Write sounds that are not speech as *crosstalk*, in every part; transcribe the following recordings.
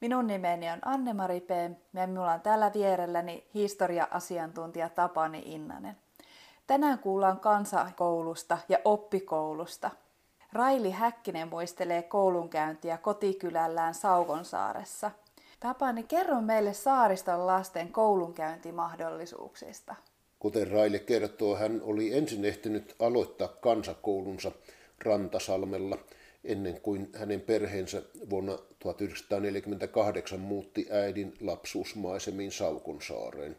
Minun nimeni on Anne-Mari P. ja minulla on täällä vierelläni historia-asiantuntija Tapani Innanen. Tänään kuullaan kansakoulusta ja oppikoulusta. Raili Häkkinen muistelee koulunkäyntiä kotikylällään Saukonsaaressa. Tapani, kerro meille saariston lasten koulunkäyntimahdollisuuksista. Kuten Raili kertoo, hän oli ensin ehtinyt aloittaa kansakoulunsa Rantasalmella – ennen kuin hänen perheensä vuonna 1948 muutti äidin lapsuusmaisemiin Saukonsaareen.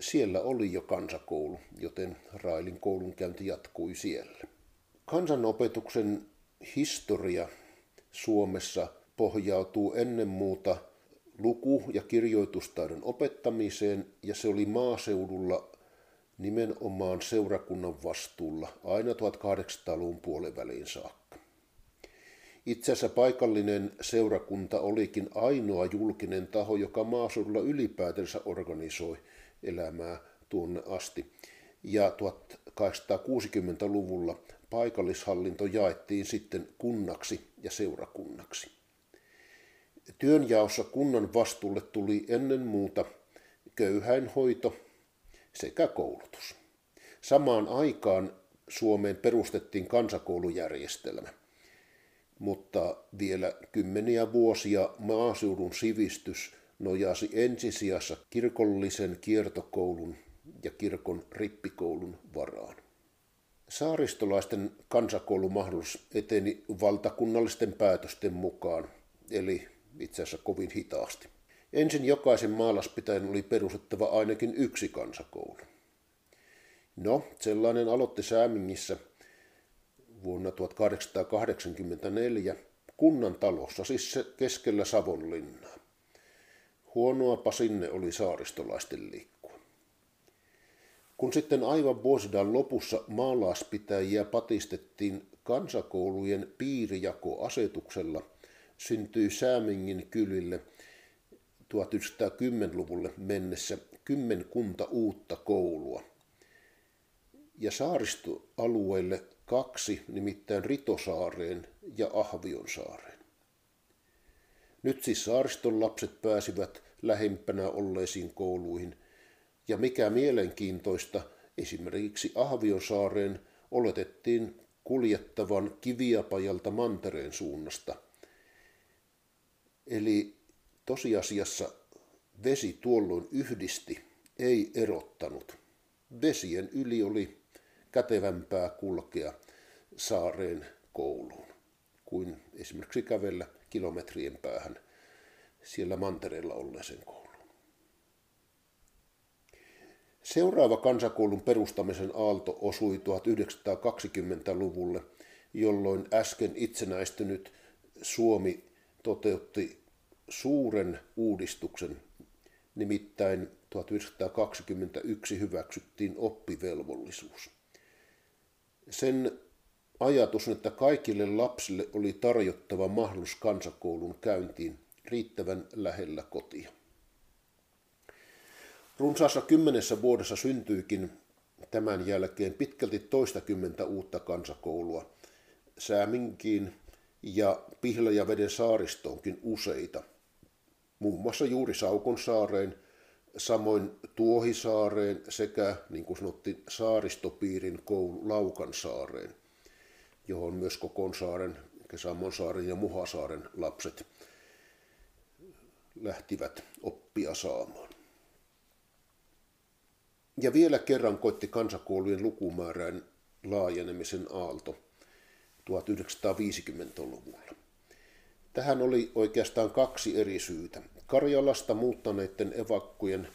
Siellä oli jo kansakoulu, joten Railin koulunkäynti jatkui siellä. Kansanopetuksen historia Suomessa pohjautuu ennen muuta luku- ja kirjoitustaidon opettamiseen ja se oli maaseudulla nimenomaan seurakunnan vastuulla aina 1800-luvun puoliväliin saakka. Itse asiassa paikallinen seurakunta olikin ainoa julkinen taho, joka maaseudulla ylipäätänsä organisoi elämää tuonne asti. Ja 1860-luvulla paikallishallinto jaettiin sitten kunnaksi ja seurakunnaksi. Työnjaossa kunnan vastuulle tuli ennen muuta köyhäinhoito – sekä koulutus. Samaan aikaan Suomeen perustettiin kansakoulujärjestelmä, mutta vielä kymmeniä vuosia maaseudun sivistys nojasi ensisijassa kirkollisen kiertokoulun ja kirkon rippikoulun varaan. Saaristolaisten kansakoulumahdollisuus eteni valtakunnallisten päätösten mukaan, eli itse asiassa kovin hitaasti. Ensin jokaisen maalaspitäjän oli perustettava ainakin yksi kansakoulu. No, sellainen aloitti Säämingissä vuonna 1884 kunnan talossa, siis keskellä Savonlinnaa. Huonoapa sinne oli saaristolaisten liikkua. Kun sitten aivan vuosidan lopussa maalaispitäjiä patistettiin kansakoulujen piirijakoasetuksella, syntyi Säämingin kylille – 1910-luvulle mennessä kymmenkunta uutta koulua. Ja saaristoalueille kaksi, nimittäin Ritosaareen ja Ahvionsaareen. Nyt siis saariston lapset pääsivät lähempänä olleisiin kouluihin, ja mikä mielenkiintoista, esimerkiksi Ahvionsaareen oletettiin kuljettavan Kiviapajalta mantereen suunnasta. Eli Tosiasiassa vesi tuolloin yhdisti, ei erottanut. Vesien yli oli kätevämpää kulkea saareen kouluun kuin esimerkiksi kävellä kilometrien päähän siellä mantereella olleeseen kouluun. Seuraava kansakoulun perustamisen aalto osui 1920-luvulle, jolloin äsken itsenäistynyt Suomi toteutti suuren uudistuksen, nimittäin 1921 hyväksyttiin oppivelvollisuus. Sen ajatus, että kaikille lapsille oli tarjottava mahdollisuus kansakoulun käyntiin riittävän lähellä kotia. Runsaassa kymmenessä vuodessa syntyikin tämän jälkeen pitkälti toistakymmentä uutta kansakoulua Sääminkiin ja Pihlajaveden saaristoonkin useita – muun muassa juuri Saukonsaareen, samoin Tuohisaareen sekä, niin kuin sanottiin, saaristopiirin koulu Laukansaareen, johon myös Kokonsaaren, Samonsaaren ja Muhasaaren lapset lähtivät oppia saamaan. Ja vielä kerran koitti kansakoulujen lukumäärän laajenemisen aalto 1950-luvulla. Tähän oli oikeastaan kaksi eri syytä. Karjalasta muuttaneiden evakkujen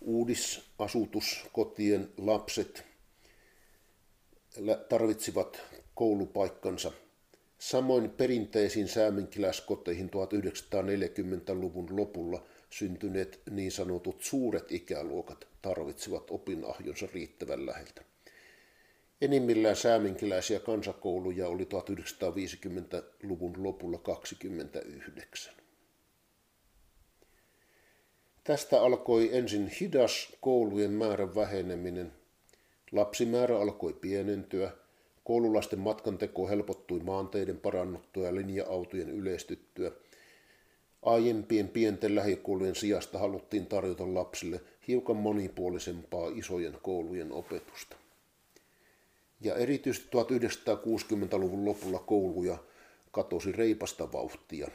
uudisasutuskotien lapset tarvitsivat koulupaikkansa Samoin perinteisiin sääminkiläiskoteihin 1940-luvun lopulla syntyneet niin sanotut suuret ikäluokat tarvitsivat opinahjonsa riittävän läheltä. Enimmillään sääminkiläisiä kansakouluja oli 1950-luvun lopulla 29. Tästä alkoi ensin hidas koulujen määrän väheneminen. Lapsimäärä alkoi pienentyä, koululaisten matkanteko helpottui maanteiden parannuttua ja linja-autojen yleistyttyä. Aiempien pienten lähikoulujen sijasta haluttiin tarjota lapsille hiukan monipuolisempaa isojen koulujen opetusta. Ja erityisesti 1960-luvun lopulla kouluja katosi reipasta vauhtia.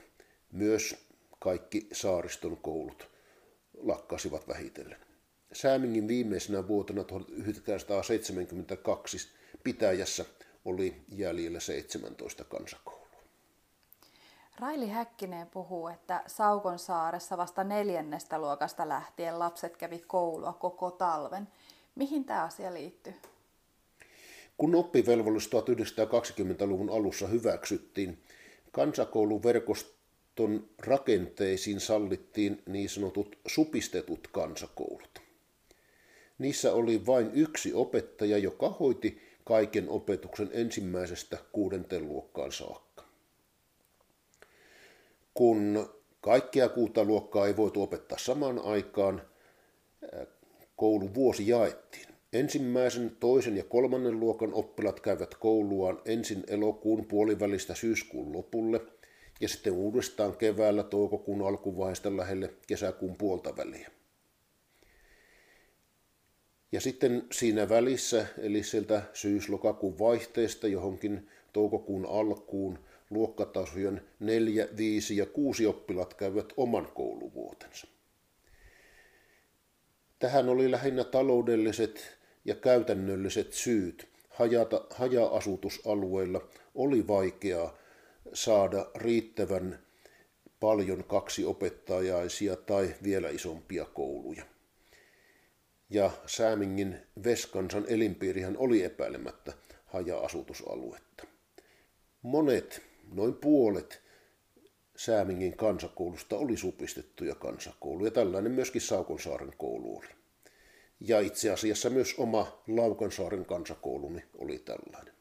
Myös kaikki saariston koulut lakkasivat vähitellen. Säämingin viimeisenä vuotena 1972 pitäjässä oli jäljellä 17 kansakoulua. Raili Häkkinen puhuu, että Saukon saaressa vasta neljännestä luokasta lähtien lapset kävi koulua koko talven. Mihin tämä asia liittyy? Kun oppivelvollisuus 1920-luvun alussa hyväksyttiin, kansakouluverkoston rakenteisiin sallittiin niin sanotut supistetut kansakoulut. Niissä oli vain yksi opettaja, joka hoiti kaiken opetuksen ensimmäisestä kuudenteen luokkaan saakka. Kun kaikkia kuuta luokkaa ei voitu opettaa samaan aikaan, kouluvuosi jaettiin. Ensimmäisen, toisen ja kolmannen luokan oppilat käyvät kouluaan ensin elokuun puolivälistä syyskuun lopulle ja sitten uudestaan keväällä toukokuun alkuvaiheesta lähelle kesäkuun puolta väliä. Ja sitten siinä välissä, eli sieltä syys-lokakuun vaihteesta johonkin toukokuun alkuun, luokkatasojen 4, 5 ja 6 oppilat käyvät oman kouluvuotensa. Tähän oli lähinnä taloudelliset ja käytännölliset syyt. Hajata, haja-asutusalueilla oli vaikeaa saada riittävän paljon kaksi opettajaisia tai vielä isompia kouluja ja Säämingin Veskansan elinpiirihän oli epäilemättä haja-asutusaluetta. Monet, noin puolet Säämingin kansakoulusta oli supistettuja kansakouluja. Tällainen myöskin Saukonsaaren koulu oli. Ja itse asiassa myös oma Laukansaaren kansakouluni oli tällainen.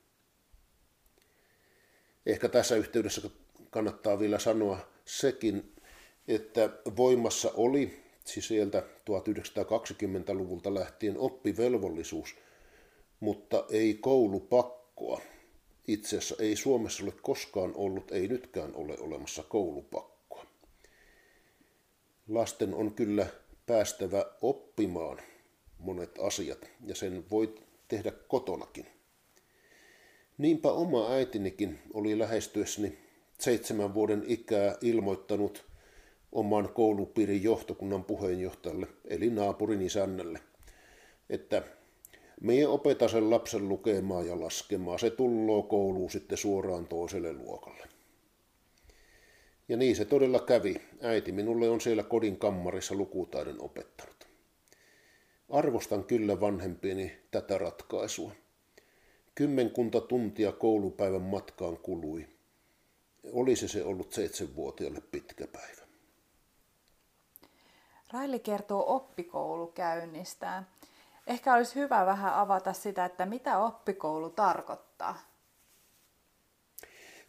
Ehkä tässä yhteydessä kannattaa vielä sanoa sekin, että voimassa oli siis sieltä 1920-luvulta lähtien oppivelvollisuus, mutta ei koulupakkoa. Itse asiassa ei Suomessa ole koskaan ollut, ei nytkään ole olemassa koulupakkoa. Lasten on kyllä päästävä oppimaan monet asiat ja sen voi tehdä kotonakin. Niinpä oma äitinikin oli lähestyessäni seitsemän vuoden ikää ilmoittanut oman koulupiirin johtokunnan puheenjohtajalle, eli naapurin isännälle, että me opeta sen lapsen lukemaan ja laskemaan, se tulloo kouluun sitten suoraan toiselle luokalle. Ja niin se todella kävi. Äiti minulle on siellä kodin kammarissa lukutaiden opettanut. Arvostan kyllä vanhempieni tätä ratkaisua. Kymmenkunta tuntia koulupäivän matkaan kului. Olisi se ollut seitsemänvuotiaalle pitkä päivä. Raili kertoo oppikoulukäynnistään. Ehkä olisi hyvä vähän avata sitä, että mitä oppikoulu tarkoittaa.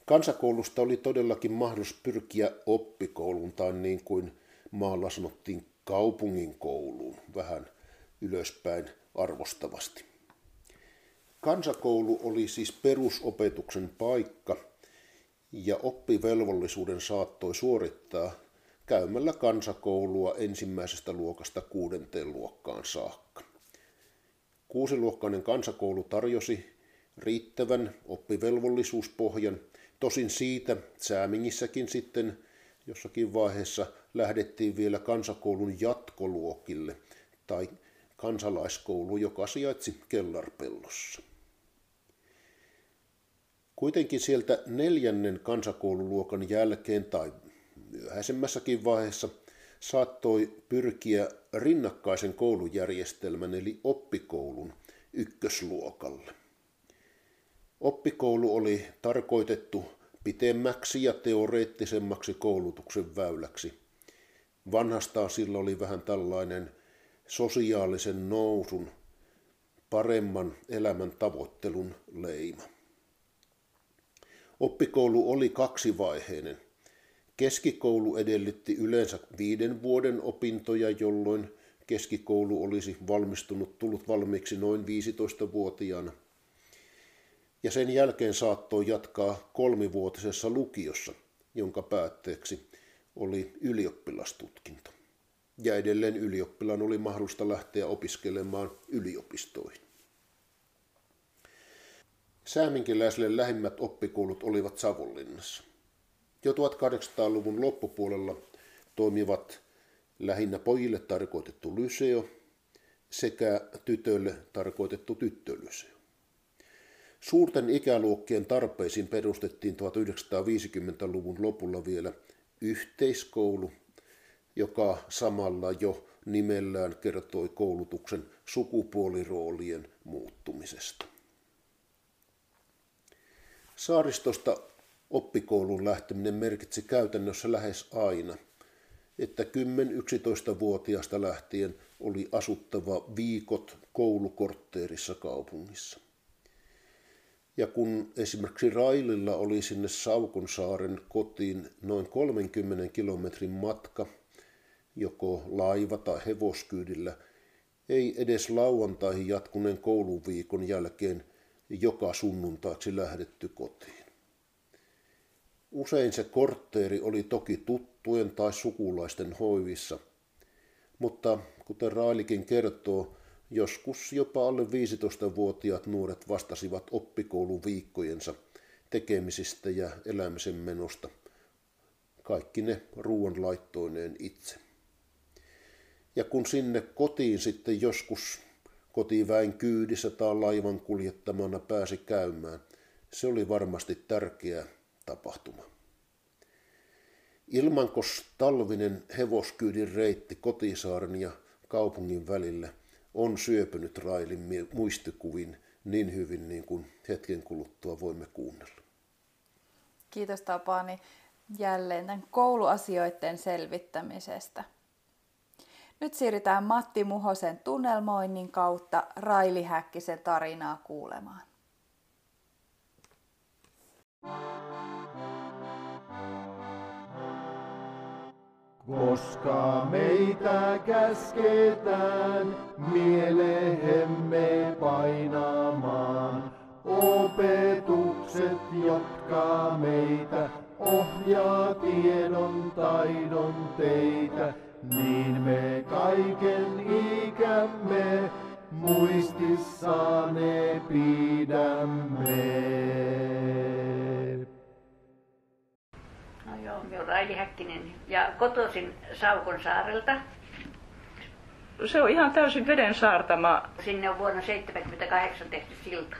Kansakoulusta oli todellakin mahdollisuus pyrkiä oppikouluun tai niin kuin maalla sanottiin kaupungin kouluun vähän ylöspäin arvostavasti. Kansakoulu oli siis perusopetuksen paikka ja oppivelvollisuuden saattoi suorittaa käymällä kansakoulua ensimmäisestä luokasta kuudenteen luokkaan saakka. Kuusiluokkainen kansakoulu tarjosi riittävän oppivelvollisuuspohjan, tosin siitä Säämingissäkin sitten jossakin vaiheessa lähdettiin vielä kansakoulun jatkoluokille tai kansalaiskoulu, joka sijaitsi Kellarpellossa. Kuitenkin sieltä neljännen kansakoululuokan jälkeen tai myöhäisemmässäkin vaiheessa saattoi pyrkiä rinnakkaisen koulujärjestelmän eli oppikoulun ykkösluokalle. Oppikoulu oli tarkoitettu pitemmäksi ja teoreettisemmaksi koulutuksen väyläksi. Vanhastaan sillä oli vähän tällainen sosiaalisen nousun, paremman elämän tavoittelun leima. Oppikoulu oli kaksivaiheinen. Keskikoulu edellytti yleensä viiden vuoden opintoja, jolloin keskikoulu olisi valmistunut, tullut valmiiksi noin 15-vuotiaana. Ja sen jälkeen saattoi jatkaa kolmivuotisessa lukiossa, jonka päätteeksi oli ylioppilastutkinto. Ja edelleen ylioppilaan oli mahdollista lähteä opiskelemaan yliopistoihin. Sääminkiläisille lähimmät oppikoulut olivat Savonlinnassa. Jo 1800-luvun loppupuolella toimivat lähinnä pojille tarkoitettu lyseo sekä tytöille tarkoitettu tyttölyseo. Suurten ikäluokkien tarpeisiin perustettiin 1950-luvun lopulla vielä yhteiskoulu, joka samalla jo nimellään kertoi koulutuksen sukupuoliroolien muuttumisesta. Saaristosta oppikoulun lähteminen merkitsi käytännössä lähes aina, että 10-11-vuotiaasta lähtien oli asuttava viikot koulukortteerissa kaupungissa. Ja kun esimerkiksi Raililla oli sinne Saukonsaaren kotiin noin 30 kilometrin matka, joko laiva- tai hevoskyydillä, ei edes lauantaihin jatkuneen kouluviikon jälkeen joka sunnuntaiksi lähdetty kotiin. Usein se kortteeri oli toki tuttujen tai sukulaisten hoivissa, mutta kuten Railikin kertoo, joskus jopa alle 15-vuotiaat nuoret vastasivat oppikouluviikkojensa tekemisistä ja elämisen menosta, kaikki ne ruoanlaittoineen itse. Ja kun sinne kotiin sitten joskus kotiväen kyydissä tai laivan kuljettamana pääsi käymään, se oli varmasti tärkeä tapahtuma. Ilmankos talvinen hevoskyydin reitti Kotisaaren ja kaupungin välillä on syöpynyt Railin muistikuvin niin hyvin niin kuin hetken kuluttua voimme kuunnella. Kiitos Tapani jälleen tämän kouluasioiden selvittämisestä. Nyt siirrytään Matti Muhosen tunnelmoinnin kautta Raili Häkkisen tarinaa kuulemaan. Koska meitä käsketään mielehemme painamaan, opetukset, jotka meitä ohjaa tiedon taidon teitä, niin me kaiken ikämme muistissaane pidämme. No joo, minä olen Raili Häkkinen ja kotoisin Saukon saarelta. Se on ihan täysin veden saartama. Sinne on vuonna 1978 tehty silta.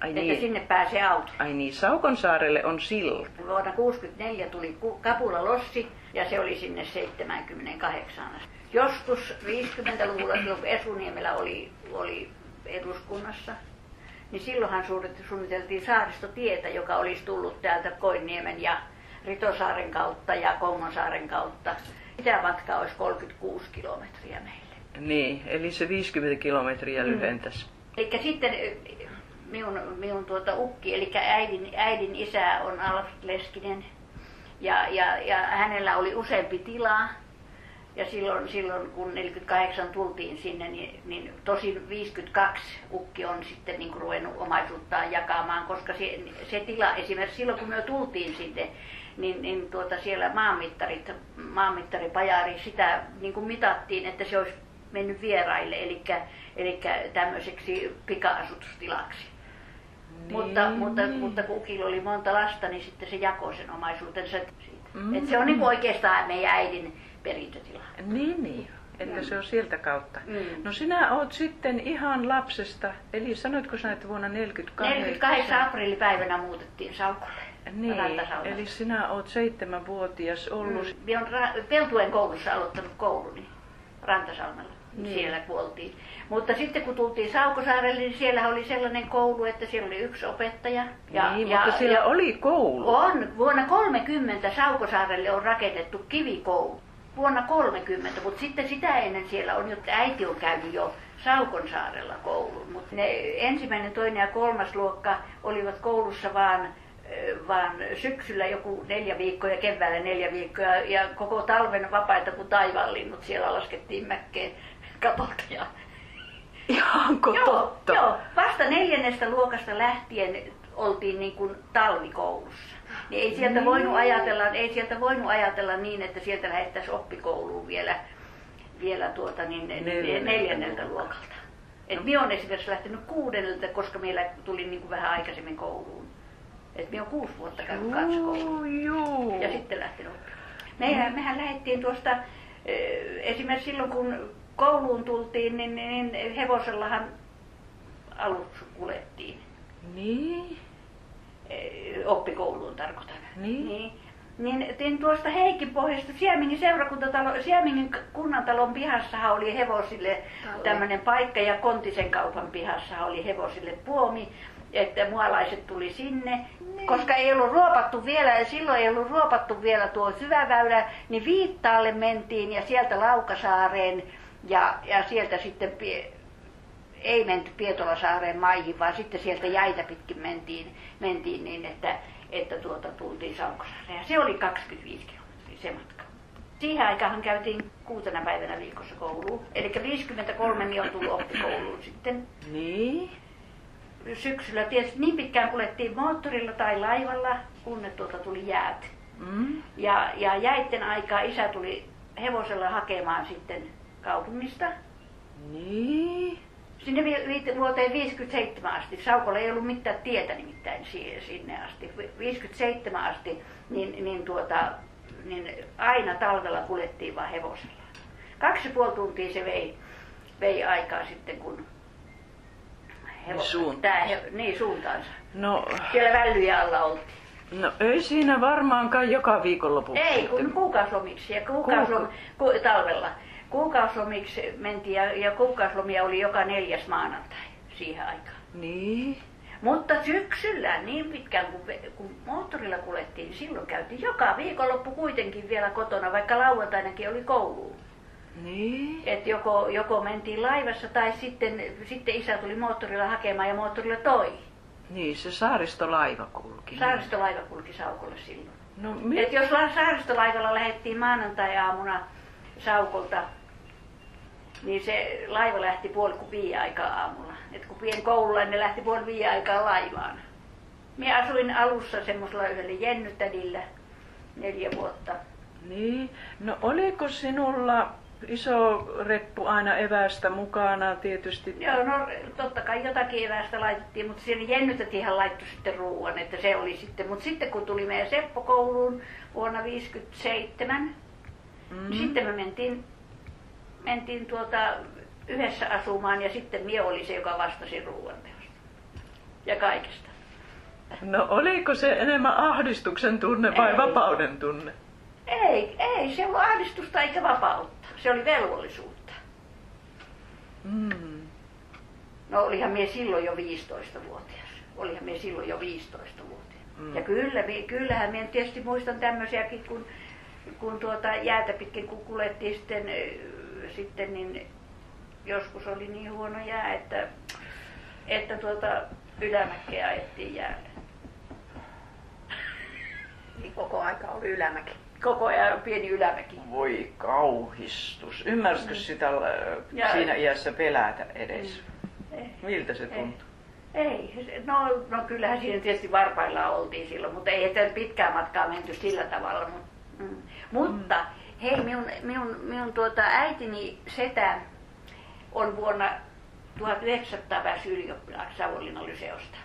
Ai Että niin, sinne pääsee auto. ai niin, Saukon saarelle on silta. Vuonna 1964 tuli Kapula Lossi ja se oli sinne 78 asti. Joskus 50-luvulla, silloin kun Esuniemelä oli, oli eduskunnassa, niin silloinhan suunnit- suunniteltiin saaristotietä, joka olisi tullut täältä Koinniemen ja Ritosaaren kautta ja Kongonsaaren kautta. Sitä matkaa olisi 36 kilometriä meille. Niin, eli se 50 kilometriä Mm. lyhentäisi. Eli sitten eh, minun, minun tuota ukki, eli äidin, äidin isä on Alfred Leskinen. Ja, ja, ja hänellä oli useampi tila. Ja silloin, silloin kun 48 tultiin sinne, niin, niin tosin 52 ukki on sitten niin ruvennut omaisuuttaan jakamaan, koska se, se tila, esimerkiksi silloin kun me tultiin sinne, niin, niin tuota siellä maanmittarit, maanmittaripajari, sitä niin kuin mitattiin, että se olisi mennyt vieraille, eli, eli tämmöiseksi pika-asutustilaksi. Niin, Mutta, mutta, niin. mutta kun ukilla oli monta lasta, niin sitten se jakoi sen omaisuutensa siitä. Mm. Et se on niin kuin oikeastaan meidän äidin perintötila. Niin, niin. Että se on sieltä kautta. Mm. No sinä oot sitten ihan lapsesta, eli sanoitko sinä, että vuonna 48? 48 aprillipäivänä muutettiin Saukolle. Niin, eli sinä oot seitsemänvuotias ollut. Mm. Minä olen Peltuen koulussa aloittanut kouluni Rantasalmella. Niin. siellä kuoltiin. Mutta sitten kun tultiin Saukosaarelle, niin siellä oli sellainen koulu, että siellä oli yksi opettaja. Ja, niin, ja, mutta siellä ja, oli koulu. On. Vuonna 30 Saukosaarelle on rakennettu kivikoulu. Vuonna 30, mutta sitten sitä ennen siellä on, että äiti on käynyt jo Saukonsaarella koulun. Mutta ne ensimmäinen, toinen ja kolmas luokka olivat koulussa vaan vaan syksyllä joku neljä viikkoa ja keväällä neljä viikkoa ja koko talven vapaita kuin taivaanlinnut siellä laskettiin mäkkeen katolta. Ja... Ihanko joo, totta? Joo, vasta neljännestä luokasta lähtien oltiin niin kuin talvikoulussa. Niin ei sieltä mm. voinut ajatella, ei sieltä voinut ajatella niin, että sieltä lähettäisiin oppikouluun vielä, vielä tuota niin, neljänneltä, neljänneltä luokalta. Et no. minä olen esimerkiksi lähtenyt kuudennelta, koska meillä tuli niin kuin vähän aikaisemmin kouluun. Et minä olen kuusi vuotta käynyt kansakoulua. Ja sitten lähtenyt Mehän, mm. mehän lähdettiin tuosta, esimerkiksi silloin kun kouluun tultiin, niin, niin hevosellahan aluksi kulettiin. Niin? Oppikouluun tarkoitan. Niin? niin. Niin tein tuosta Heikin pohjasta Siemingin seurakuntatalo, Siemingin kunnantalon pihassa oli hevosille tämmöinen paikka ja Kontisen kaupan pihassa oli hevosille puomi että mualaiset tuli sinne, niin. koska ei ollut ruopattu vielä, silloin ei ollut ruopattu vielä tuo syväväylä, niin Viittaalle mentiin ja sieltä Laukasaareen ja, ja sieltä sitten ei menty Pietolasaareen maihin, vaan sitten sieltä jäitä pitkin mentiin, mentiin niin, että, että tuota, tultiin Saukosaareen. Ja se oli 25 kilometriä se matka. Siihen aikaan käytiin kuutena päivänä viikossa kouluun. Eli 53 niin on tullut oppikouluun sitten. Niin syksyllä tietysti niin pitkään kuljettiin moottorilla tai laivalla, kunnes tuota tuli jäät. Mm. Ja, ja jäitten aikaa isä tuli hevosella hakemaan sitten kaupungista. Niin. Sinne vi- vuoteen 57 asti. Saukolla ei ollut mitään tietä nimittäin sinne asti. 57 asti, niin, niin, tuota, niin aina talvella kuljettiin vaan hevosella. Kaksi ja puoli tuntia se vei, vei aikaa sitten, kun hevonen. Suuntaansa. Tää, he, niin, suuntaansa. No, Siellä vällyjä alla oltiin. no ei siinä varmaankaan joka viikonloppu. Ei, kun kuukauslomiksi ja kuukauslom, ku, talvella. Kuukauslomiksi mentiin ja, ja kuukauslomia oli joka neljäs maanantai siihen aikaan. Niin. Mutta syksyllä niin pitkään kun, kun moottorilla kuljettiin, niin silloin käytiin joka viikonloppu kuitenkin vielä kotona, vaikka lauantainakin oli kouluun. Niin. Et joko, joko mentiin laivassa tai sitten, sitten isä tuli moottorilla hakemaan ja moottorilla toi. Niin, se saaristolaiva kulki. Saaristolaiva kulki Saukolle silloin. No, mi- Et jos saaristolaivalla lähdettiin maanantai-aamuna Saukolta, niin se laiva lähti puoli kuin viiden aikaa aamulla. Et kun pieni koululla, ne lähti puoli viiden aikaa laivaan. Minä asuin alussa semmoisella yhdellä jennytädillä neljä vuotta. Niin. No oliko sinulla iso reppu aina evästä mukana tietysti. Joo, no totta kai jotakin evästä laitettiin, mutta siellä Jennytätihän laittoi sitten ruoan, että se oli sitten. Mutta sitten kun tuli meidän Seppo-kouluun vuonna 1957, mm. niin sitten me mentiin, mentiin tuota yhdessä asumaan ja sitten mie oli se, joka vastasi ruoanteosta ja kaikesta. No oliko se enemmän ahdistuksen tunne vai Ei. vapauden tunne? Ei, ei se ollut ahdistusta eikä vapautta se oli velvollisuutta. Mm. No olihan mie silloin jo 15-vuotias. Olihan mie silloin jo 15-vuotias. Mm. Ja kyllä, kyllähän minä tietysti muistan tämmöisiäkin, kun, kun tuota jäätä pitkin kun kuljettiin sitten, sitten niin joskus oli niin huono jää, että, että tuota ylämäkeä ajettiin jäällä. Niin koko aika oli ylämäki koko ajan pieni ylämäki. Voi kauhistus. Ymmärsikö mm. sitä äh, ja, siinä iässä pelätä edes? Mm. Ei. Miltä se tuntui? Ei. ei. No, no kyllähän siinä tietysti varpaillaan oltiin silloin, mutta ei että pitkää matkaa menty sillä tavalla. Mutta, mm. mutta mm. Hei, minun, minun, minun tuota, äitini setä on vuonna 1900 päässyt ylioppilaaksi Savonlinnan lyseosta.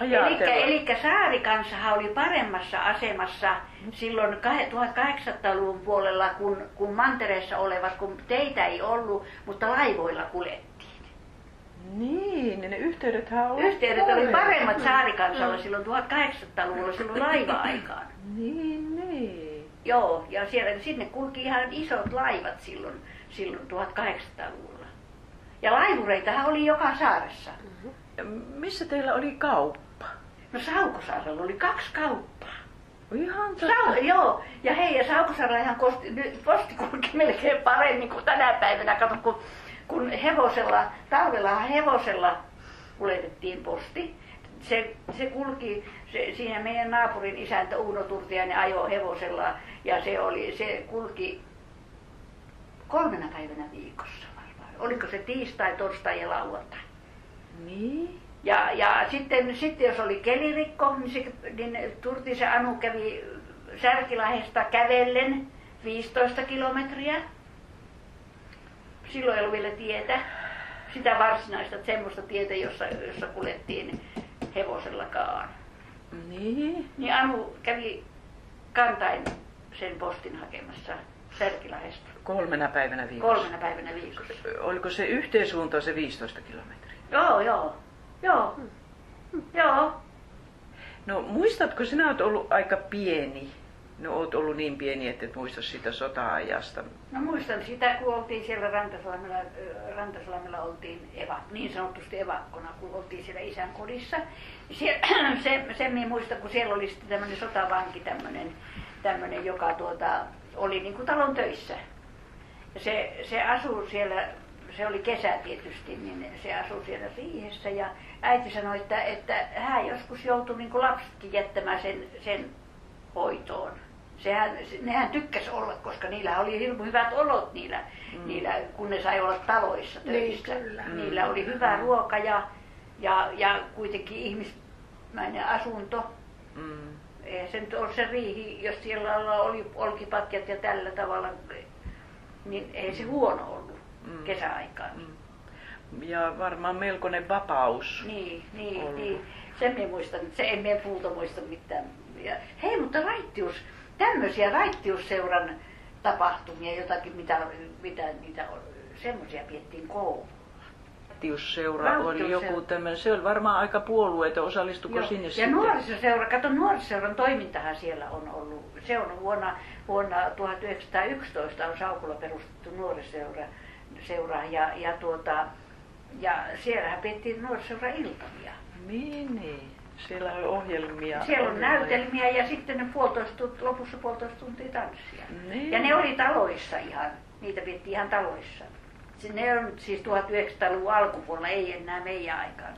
Eli saarikansahan oli paremmassa asemassa silloin 1800-luvun puolella, kun, kun mantereessa olevat, kun teitä ei ollut, mutta laivoilla kuljettiin. Niin, ne yhteydethän oli Yhteydet oli paremmat saarikansalla silloin 1800-luvulla, silloin laiva-aikaan. Niin, niin. Joo, ja siellä, sinne kulki ihan isot laivat silloin, silloin 1800-luvulla. Ja laivureitahan oli joka saaressa. Missä teillä oli kauppa? No Saukosaarella oli kaksi kauppaa. Ihan totta. Sau, joo, ja hei, ja Saukosaarella ihan kosti, posti kulki *laughs* melkein paremmin kuin tänä päivänä. Kato, kun, kun hevosella, talvellahan hevosella kuljetettiin posti. Se, se kulki, se, siinä meidän naapurin isäntä Uuno Turtiainen ajoi hevosella ja se, oli, se kulki kolmena päivänä viikossa varmaan. Oliko se tiistai, torstai ja lauantai? Niin. Ja, ja sitten, sitten jos oli kelirikko, niin, se, niin Turtisen Anu kävi Särkilahesta kävellen 15 kilometriä. Silloin ei ollut vielä tietä, sitä varsinaista, semmoista tietä, jossa, jossa kuljettiin hevosellakaan. Niin. Niin Anu kävi kantain sen postin hakemassa Särkilahesta Kolmena päivänä viikossa. kolmena päivänä viikossa. Oliko se yhteensuunta se 15 kilometriä? Joo, joo, joo, joo. No muistatko, sinä olet ollut aika pieni. No oot ollut niin pieni, että et muista sitä sota-ajasta. No muistan sitä, kun oltiin siellä Rantasalmella, ö, Rantasalmella oltiin eva, niin sanotusti evakkona, kun oltiin siellä isän kodissa. Sie, se, *clears throat* sen minä muistan, kun siellä oli sitten tämmöinen sotavanki, tämmöinen, tämmöinen joka tuota, oli niin kuin talon töissä. Ja se, se asui siellä, se oli kesä tietysti, niin se asui siellä riihessä ja äiti sanoi, että, että hän joskus joutui niin kuin lapsetkin jättämään sen, sen hoitoon. Sehän, nehän tykkäs olla, koska niillä oli hirmu hyvät olot niillä, mm. niillä kun ne sai olla taloissa töissä. Niin, kyllä. Niillä oli hyvä ruoka ja, ja, ja kuitenkin ihmismäinen asunto. Mm. Eihän se nyt ole se riihi, jos siellä oli olkipatjat ja tällä tavalla, niin ei se huono ollut Mm. kesäaikaan. Mm. Ja varmaan melkoinen vapaus. Niin, niin, ollut. niin. Sen minä muistan, se en minä puuta muista mitään. Ja, hei, mutta raittius, tämmöisiä raittiusseuran tapahtumia, jotakin, mitä, mitä niitä semmoisia piettiin kouluun. Raittiusseura oli joku tämmöinen, se oli varmaan aika puolueeton, osallistuko Joo. sinne ja sitten? nuorisoseura, kato nuorisoseuran toimintahan siellä on ollut. Se on vuonna, vuonna 1911 on Saukulla perustettu nuorisoseura seura, ja, ja, tuota, ja siellähän pidettiin nuorisoseura iltamia. Niin, niin. Siellä oli ohjelmia. Siellä on ohjelmia. näytelmiä ja sitten ne puolitoista, tunt- lopussa puolitoista tuntia tanssia. Niin. Ja ne oli taloissa ihan, niitä pidettiin ihan taloissa. Ne on siis 1900-luvun alkupuolella, ei enää meidän aikaan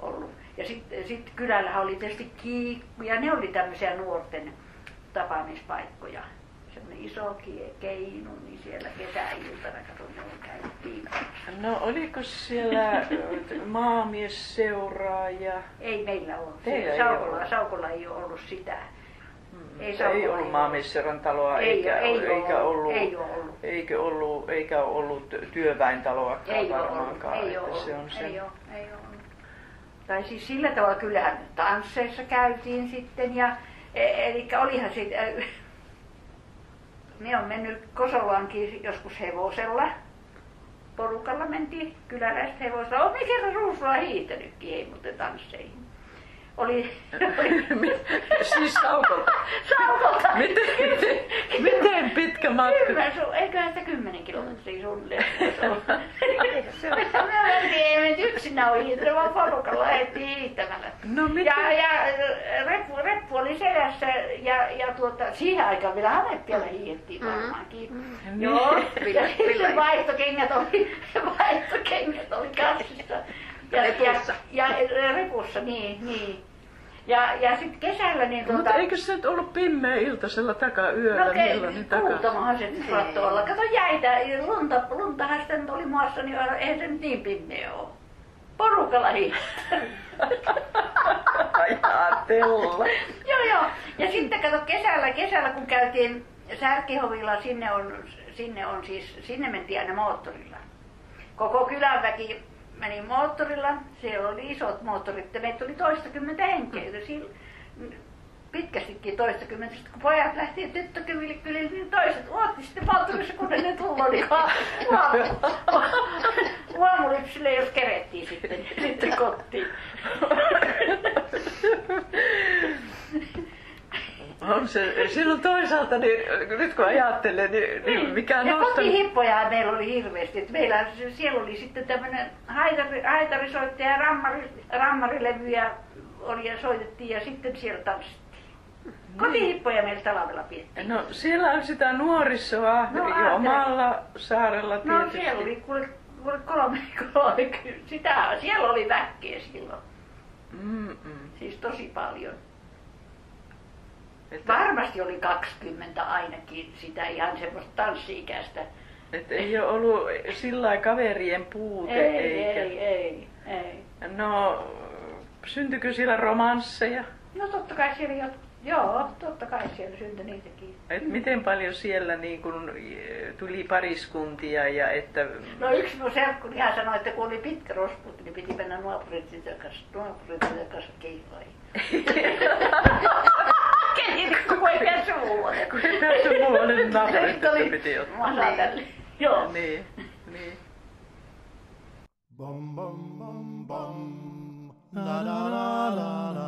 ollut. Ja sitten sit kylällähän oli tietysti kiikku ja ne oli tämmöisiä nuorten tapaamispaikkoja. Semmoinen iso kie- keinu, niin siellä kesäiltana, kato, ne käytiin. No oliko siellä *laughs* maamiesseuraa ja... Ei meillä ole. Teillä ei Saukolla, ole. Saukolla ei ole ollut sitä. Mm, Ei ei Saukolla ollut ei maamiesseuran taloa Ei eikä, ei ole eikä ollut, ollut, ei ollut. eikä ollut, eikä ollut työväentaloakaan Ei ole ollut, varmaankaan. ei ollut, se on se. ei ole, ei ole ollut. Tai siis sillä tavalla kyllähän tansseissa käytiin sitten ja e- eli olihan siitä, *laughs* me on mennyt Kosolaankin joskus hevosella. Porukalla mentiin kyläläistä hevosella. Olen kerran ruusulla hiihtänytkin, ei muuten tansseihin. Oli, oli siis saukolta. *laughs* saukolta. Miten, miten, miten pitkä matka? Kyllä, su- eiköhän sitä kymmenen kilometriä suunnilleen. Se oli me mentiin, ei menty yksinään hiihtänyt, vaan porukalla lähdettiin hiihtämällä. No miten? Ja, ja reppu, reppu oli selässä ja, ja tuota, siihen aikaan vielä hameppialla hiihettiin varmaankin. Mm. Joo, Niin. ja sitten vaihtokengät oli, vaihtokengät oli kassissa. Ja, Repussa. Ja, ja repussa, niin, niin. Ja, ja sitten kesällä niin tuota... Mutta eikö se nyt ollut pimeä iltasella takayöllä? No okei, milloin niin kuutamahan se nyt saattoi olla. Kato jäitä, lunta, luntahan sitä nyt oli maassa, niin eihän se nyt niin pimeä ole. Porukalla hiihtää. *laughs* Ajatella. joo, joo. Ja sitten kato kesällä, kesällä kun käytiin Särkihovilla, sinne on, sinne on siis, sinne mentiin aina moottorilla. Koko kylän väki meni moottorilla, siellä oli isot moottorit, ja meitä oli toistakymmentä henkeä. Sillä, pitkästikin toistakymmentä, Sitten kun pojat lähti tyttökylille, niin toiset uotti sitten moottorissa, kun ne tullut oli Aamulypsille, jos kerettiin sitten, sitten kotiin. On se, silloin toisaalta, niin, nyt kun ajattelen, niin, niin mikä on ja kotihippoja meillä oli hirveästi. että meillä siellä oli sitten tämmöinen haitari, haitarisoittaja ja rammari, rammarilevyjä oli ja soitettiin ja sitten siellä tanssittiin. Kotihippoja meillä talvella pidettiin. No siellä on sitä nuorisoa No, no, jo omalla saarella No tietysti. siellä oli kuule, kuule kolme, *laughs* kolme, sitä, siellä oli väkkeä silloin. Mm-mm. Siis tosi paljon. Että, Varmasti oli 20 ainakin sitä ihan semmoista tanssi-ikäistä. Että ei ole ollut sillä kaverien puute Ei, eikä... ei, ei, ei. No, syntyykö siellä romansseja? No totta kai siellä jo, joo, totta kai siellä syntyi niitäkin. Et miten paljon siellä niin kun, tuli pariskuntia ja että... No yksi mun serkku ihan sanoi, että kun oli pitkä rosputti, niin piti mennä naapurin kanssa, naapurin kanssa keiloihin. *laughs* Kehit, kun ei päässyt muualle. Kun ei päässyt muualle, niin naapurit piti ottaa. masa Ja. Nej. Nej. Bom, bom, bom, bom. La, la, la, la, la.